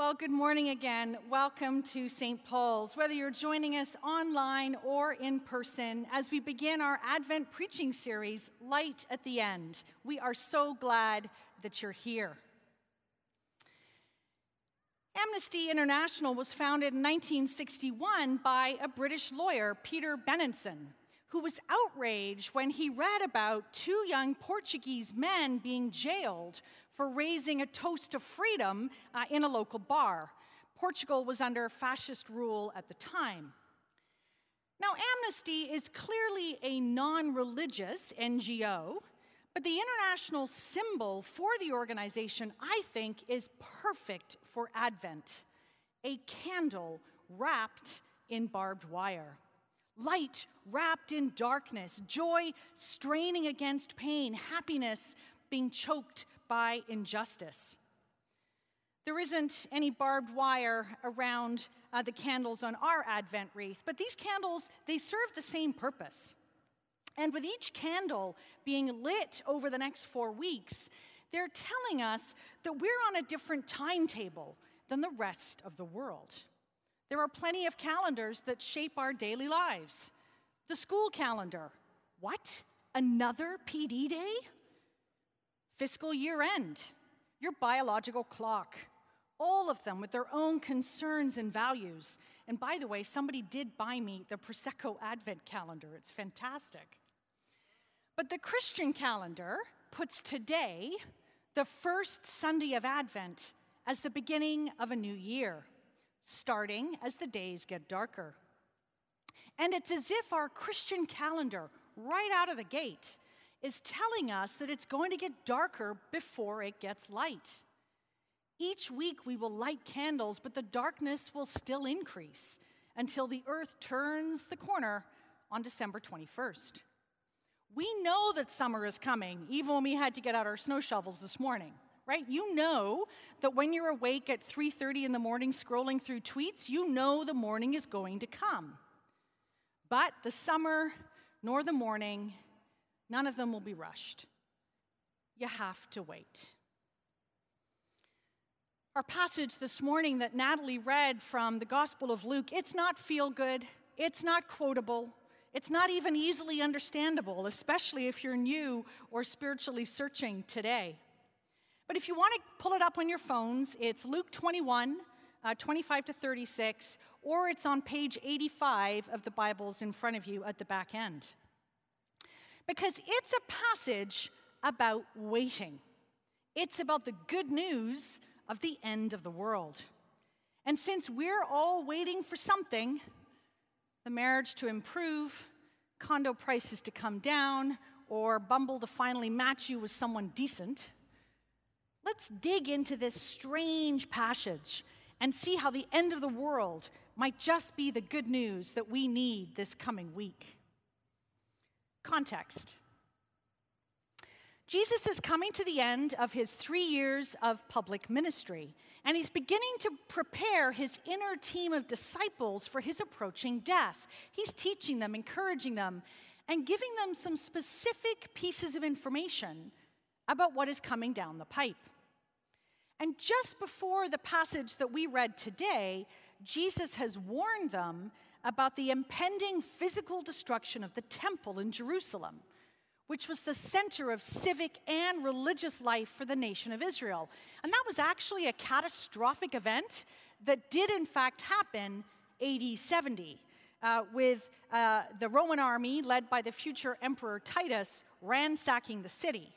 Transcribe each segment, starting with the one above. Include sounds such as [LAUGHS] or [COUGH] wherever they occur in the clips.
Well, good morning again. Welcome to St. Paul's, whether you're joining us online or in person, as we begin our Advent preaching series, Light at the End. We are so glad that you're here. Amnesty International was founded in 1961 by a British lawyer, Peter Benenson, who was outraged when he read about two young Portuguese men being jailed for raising a toast to freedom uh, in a local bar. Portugal was under fascist rule at the time. Now, Amnesty is clearly a non religious NGO, but the international symbol for the organization, I think, is perfect for Advent a candle wrapped in barbed wire. Light wrapped in darkness, joy straining against pain, happiness being choked by injustice. There isn't any barbed wire around uh, the candles on our Advent wreath, but these candles, they serve the same purpose. And with each candle being lit over the next four weeks, they're telling us that we're on a different timetable than the rest of the world. There are plenty of calendars that shape our daily lives. The school calendar. What? Another PD day? Fiscal year end, your biological clock, all of them with their own concerns and values. And by the way, somebody did buy me the Prosecco Advent calendar, it's fantastic. But the Christian calendar puts today, the first Sunday of Advent, as the beginning of a new year, starting as the days get darker. And it's as if our Christian calendar, right out of the gate, is telling us that it's going to get darker before it gets light. Each week we will light candles, but the darkness will still increase until the earth turns the corner on December 21st. We know that summer is coming, even when we had to get out our snow shovels this morning, right? You know that when you're awake at 3:30 in the morning scrolling through tweets, you know the morning is going to come. But the summer nor the morning None of them will be rushed. You have to wait. Our passage this morning that Natalie read from the Gospel of Luke, it's not feel good, it's not quotable, it's not even easily understandable, especially if you're new or spiritually searching today. But if you want to pull it up on your phones, it's Luke 21, uh, 25 to 36, or it's on page 85 of the Bibles in front of you at the back end because it's a passage about waiting. It's about the good news of the end of the world. And since we're all waiting for something, the marriage to improve, condo prices to come down, or Bumble to finally match you with someone decent, let's dig into this strange passage and see how the end of the world might just be the good news that we need this coming week. Context Jesus is coming to the end of his three years of public ministry, and he's beginning to prepare his inner team of disciples for his approaching death. He's teaching them, encouraging them, and giving them some specific pieces of information about what is coming down the pipe. And just before the passage that we read today, Jesus has warned them about the impending physical destruction of the temple in Jerusalem, which was the center of civic and religious life for the nation of Israel. And that was actually a catastrophic event that did, in fact, happen AD 70. Uh, with uh, the Roman army led by the future Emperor Titus ransacking the city.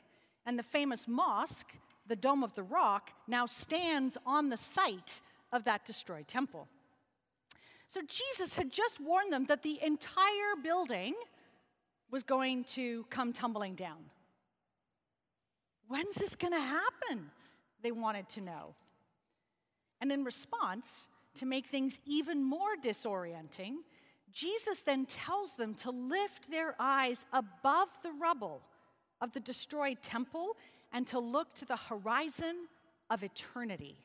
And the famous mosque, the Dome of the Rock, now stands on the site of that destroyed temple. So Jesus had just warned them that the entire building was going to come tumbling down. When's this going to happen? They wanted to know. And in response, to make things even more disorienting, Jesus then tells them to lift their eyes above the rubble of the destroyed temple and to look to the horizon of eternity,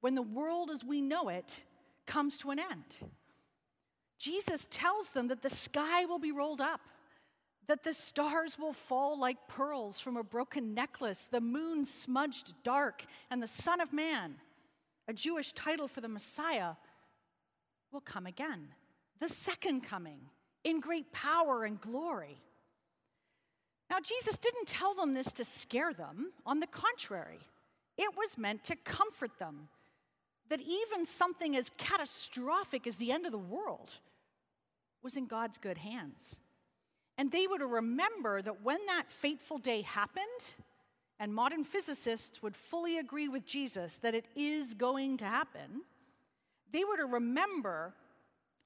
when the world as we know it comes to an end. Jesus tells them that the sky will be rolled up, that the stars will fall like pearls from a broken necklace, the moon smudged dark, and the Son of Man a Jewish title for the Messiah, will come again. The second coming in great power and glory. Now, Jesus didn't tell them this to scare them. On the contrary, it was meant to comfort them that even something as catastrophic as the end of the world was in God's good hands. And they were to remember that when that fateful day happened, and modern physicists would fully agree with Jesus that it is going to happen, they were to remember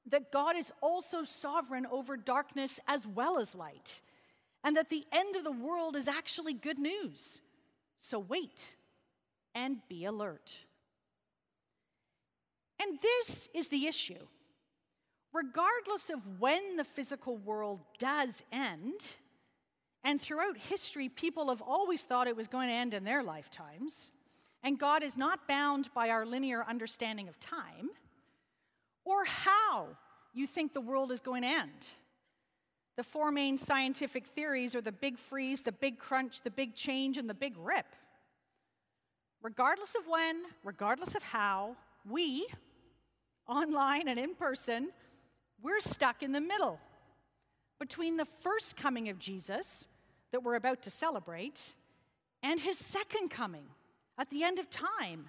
that God is also sovereign over darkness as well as light, and that the end of the world is actually good news. So wait and be alert. And this is the issue. Regardless of when the physical world does end, and throughout history, people have always thought it was going to end in their lifetimes, and God is not bound by our linear understanding of time, or how you think the world is going to end. The four main scientific theories are the big freeze, the big crunch, the big change, and the big rip. Regardless of when, regardless of how, we, online and in person, we're stuck in the middle between the first coming of Jesus that we're about to celebrate and his second coming at the end of time.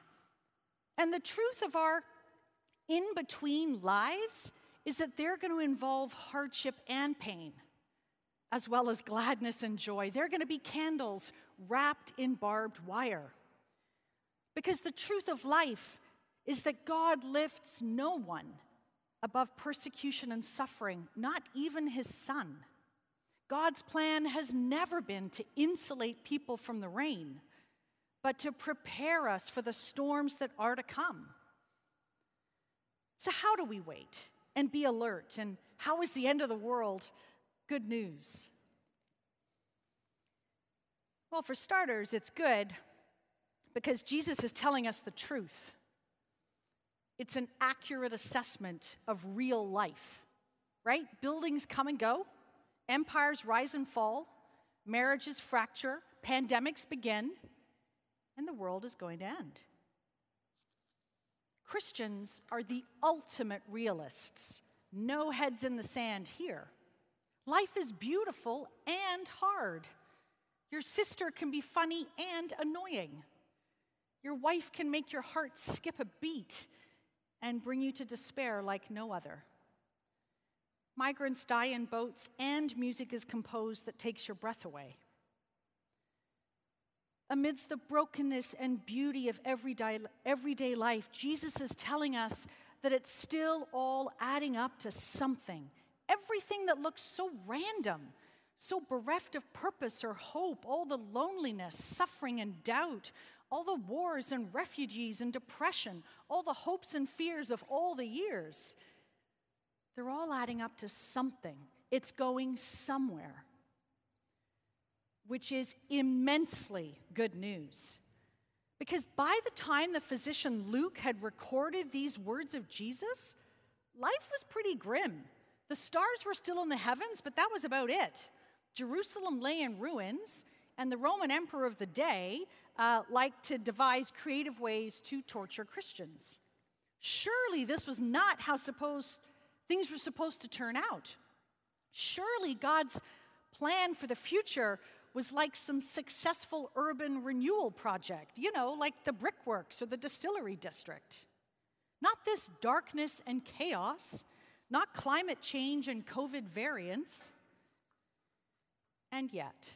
And the truth of our in between lives is that they're going to involve hardship and pain, as well as gladness and joy. They're going to be candles wrapped in barbed wire. Because the truth of life is that God lifts no one above persecution and suffering, not even his son. God's plan has never been to insulate people from the rain, but to prepare us for the storms that are to come. So, how do we wait and be alert? And how is the end of the world good news? Well, for starters, it's good because Jesus is telling us the truth. It's an accurate assessment of real life, right? Buildings come and go, empires rise and fall, marriages fracture, pandemics begin, and the world is going to end. Christians are the ultimate realists. No heads in the sand here. Life is beautiful and hard. Your sister can be funny and annoying. Your wife can make your heart skip a beat and bring you to despair like no other. Migrants die in boats, and music is composed that takes your breath away. Amidst the brokenness and beauty of everyday, life, Jesus is telling us that it's still all adding up to something. Everything that looks so random, so bereft of purpose or hope, all the loneliness, suffering, and doubt, all the wars and refugees and depression, all the hopes and fears of all the years, they're all adding up to something. It's going somewhere, which is immensely good news. Because by the time the physician Luke had recorded these words of Jesus, life was pretty grim. The stars were still in the heavens, but that was about it. Jerusalem lay in ruins, and the Roman emperor of the day uh, liked to devise creative ways to torture Christians. Surely this was not how supposed, things were supposed to turn out. Surely God's plan for the future was like some successful urban renewal project, you know, like the brickworks or the distillery district. Not this darkness and chaos, not climate change and COVID variants. And yet,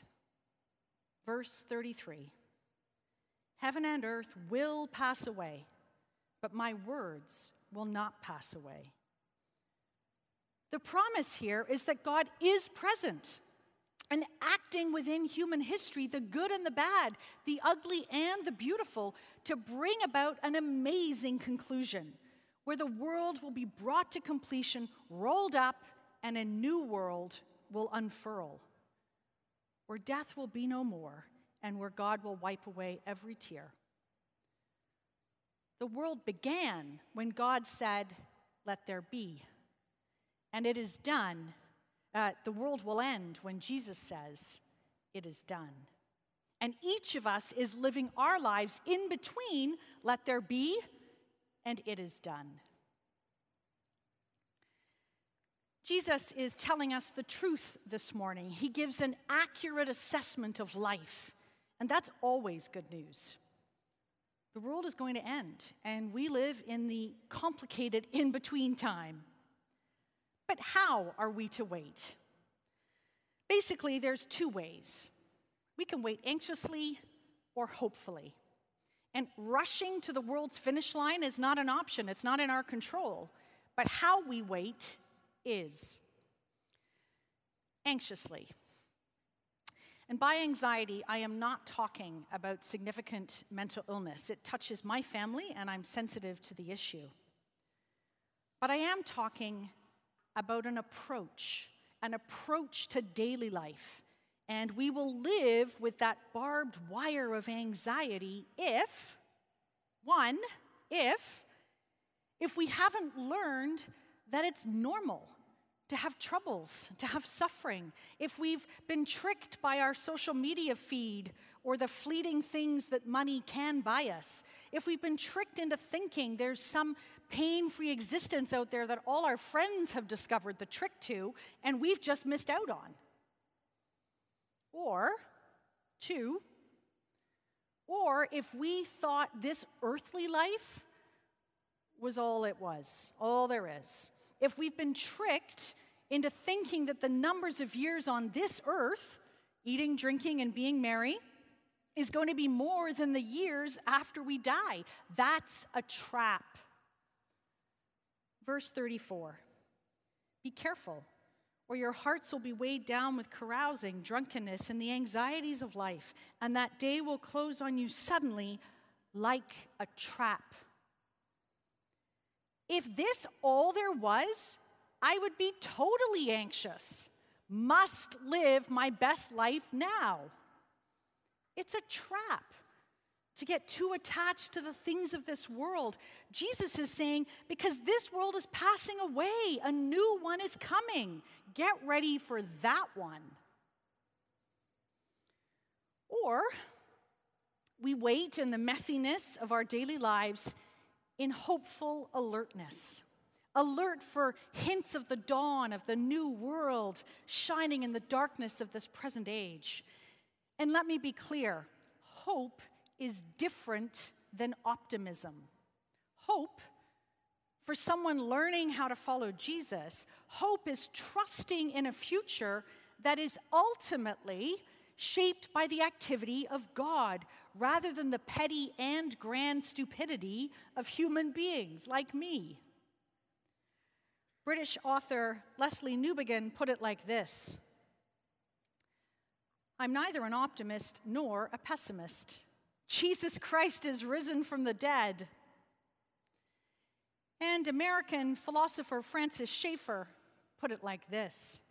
verse 33 Heaven and earth will pass away, but my words will not pass away. The promise here is that God is present and acting within human history, the good and the bad, the ugly and the beautiful, to bring about an amazing conclusion where the world will be brought to completion, rolled up, and a new world will unfurl, where death will be no more and where God will wipe away every tear. The world began when God said, Let there be. And it is done. Uh, the world will end when Jesus says, It is done. And each of us is living our lives in between, let there be, and it is done. Jesus is telling us the truth this morning. He gives an accurate assessment of life, and that's always good news. The world is going to end, and we live in the complicated in between time. But how are we to wait? Basically, there's two ways. We can wait anxiously or hopefully. And rushing to the world's finish line is not an option, it's not in our control. But how we wait is anxiously. And by anxiety, I am not talking about significant mental illness. It touches my family, and I'm sensitive to the issue. But I am talking about an approach, an approach to daily life. And we will live with that barbed wire of anxiety if, one, if, if we haven't learned that it's normal to have troubles, to have suffering, if we've been tricked by our social media feed or the fleeting things that money can buy us, if we've been tricked into thinking there's some pain free existence out there that all our friends have discovered the trick to and we've just missed out on. Or, two, or if we thought this earthly life was all it was, all there is if we've been tricked into thinking that the numbers of years on this earth, eating, drinking, and being merry, is going to be more than the years after we die. That's a trap. Verse 34 Be careful, or your hearts will be weighed down with carousing, drunkenness, and the anxieties of life, and that day will close on you suddenly like a trap. If this all there was, I would be totally anxious. Must live my best life now. It's a trap to get too attached to the things of this world. Jesus is saying, because this world is passing away, a new one is coming. Get ready for that one. Or we wait in the messiness of our daily lives in hopeful alertness. Alert for hints of the dawn of the new world shining in the darkness of this present age. And let me be clear hope is different than optimism. Hope, for someone learning how to follow Jesus, hope is trusting in a future that is ultimately shaped by the activity of God rather than the petty and grand stupidity of human beings like me. British author Lesslie Newbigin put it like this I'm neither an optimist nor a pessimist. Jesus Christ is risen from the dead. And American philosopher Francis Schaeffer put it like this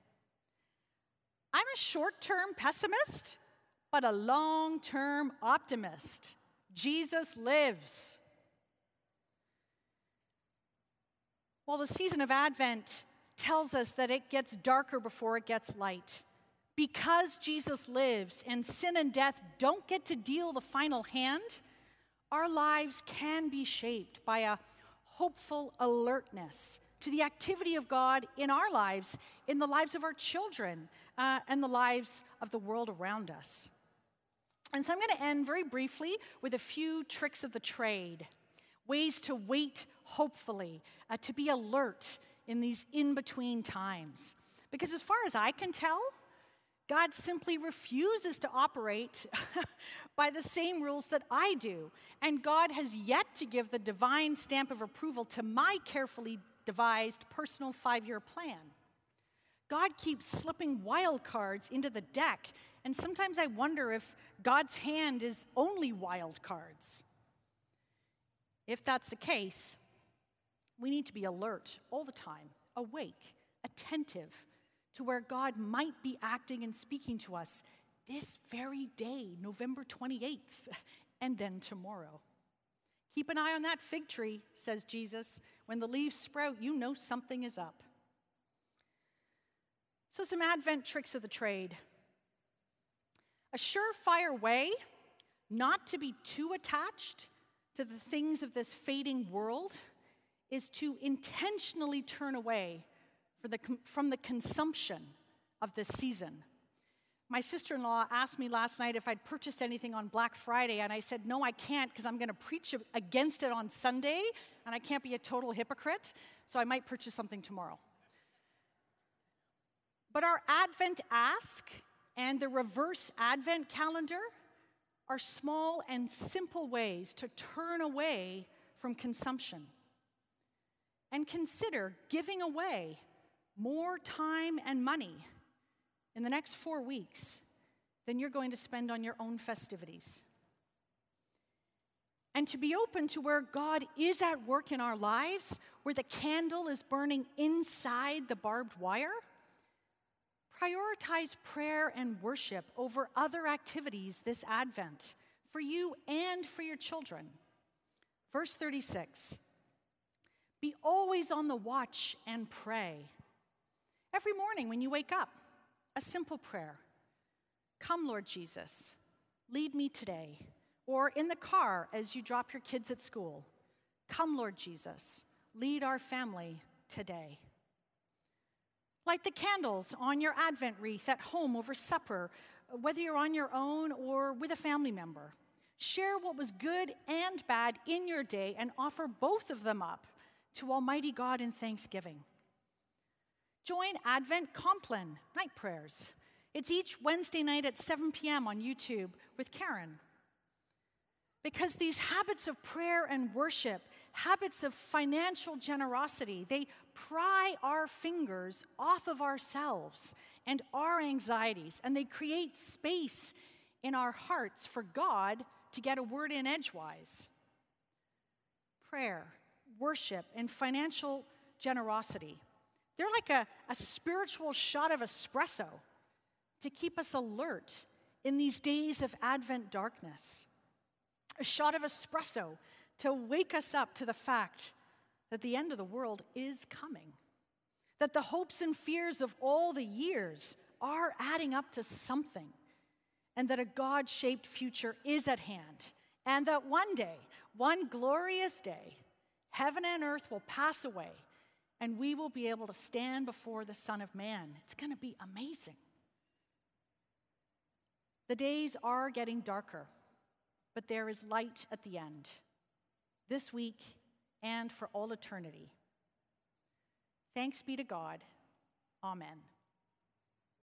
I'm a short term pessimist, but a long term optimist. Jesus lives. Well, the season of Advent tells us that it gets darker before it gets light. Because Jesus lives and sin and death don't get to deal the final hand, our lives can be shaped by a hopeful alertness to the activity of God in our lives, in the lives of our children, uh, and the lives of the world around us. And so I'm going to end very briefly with a few tricks of the trade, ways to wait hopefully, uh, to be alert in these in between times. Because as far as I can tell, God simply refuses to operate [LAUGHS] by the same rules that I do. And God has yet to give the divine stamp of approval to my carefully devised personal five year plan. God keeps slipping wild cards into the deck, and sometimes I wonder if God's hand is only wild cards. If that's the case, we need to be alert all the time, awake, attentive to where God might be acting and speaking to us this very day, November 28th, [LAUGHS] and then tomorrow. Keep an eye on that fig tree, says Jesus. When the leaves sprout, you know something is up. So, some Advent tricks of the trade. A surefire way not to be too attached to the things of this fading world is to intentionally turn away the, from the consumption of this season. My sister in law asked me last night if I'd purchased anything on Black Friday, and I said, No, I can't because I'm going to preach against it on Sunday, and I can't be a total hypocrite, so I might purchase something tomorrow. But our Advent ask and the reverse Advent calendar are small and simple ways to turn away from consumption and consider giving away more time and money in the next four weeks than you're going to spend on your own festivities. And to be open to where God is at work in our lives, where the candle is burning inside the barbed wire. Prioritize prayer and worship over other activities this Advent for you and for your children. Verse 36 Be always on the watch and pray. Every morning when you wake up, a simple prayer Come, Lord Jesus, lead me today. Or in the car as you drop your kids at school, Come, Lord Jesus, lead our family today. Light the candles on your Advent wreath at home over supper, whether you're on your own or with a family member. Share what was good and bad in your day and offer both of them up to Almighty God in thanksgiving. Join Advent Compline night prayers. It's each Wednesday night at 7 p.m. on YouTube with Karen. Because these habits of prayer and worship, habits of financial generosity, they pry our fingers off of ourselves and our anxieties, and they create space in our hearts for God to get a word in edgewise. Prayer, worship, and financial generosity they're like a, a spiritual shot of espresso to keep us alert in these days of Advent darkness. A shot of espresso to wake us up to the fact that the end of the world is coming, that the hopes and fears of all the years are adding up to something, and that a God shaped future is at hand, and that one day, one glorious day, heaven and earth will pass away and we will be able to stand before the Son of Man. It's going to be amazing. The days are getting darker, but there is light at the end, this week and for all eternity. Thanks be to God. Amen.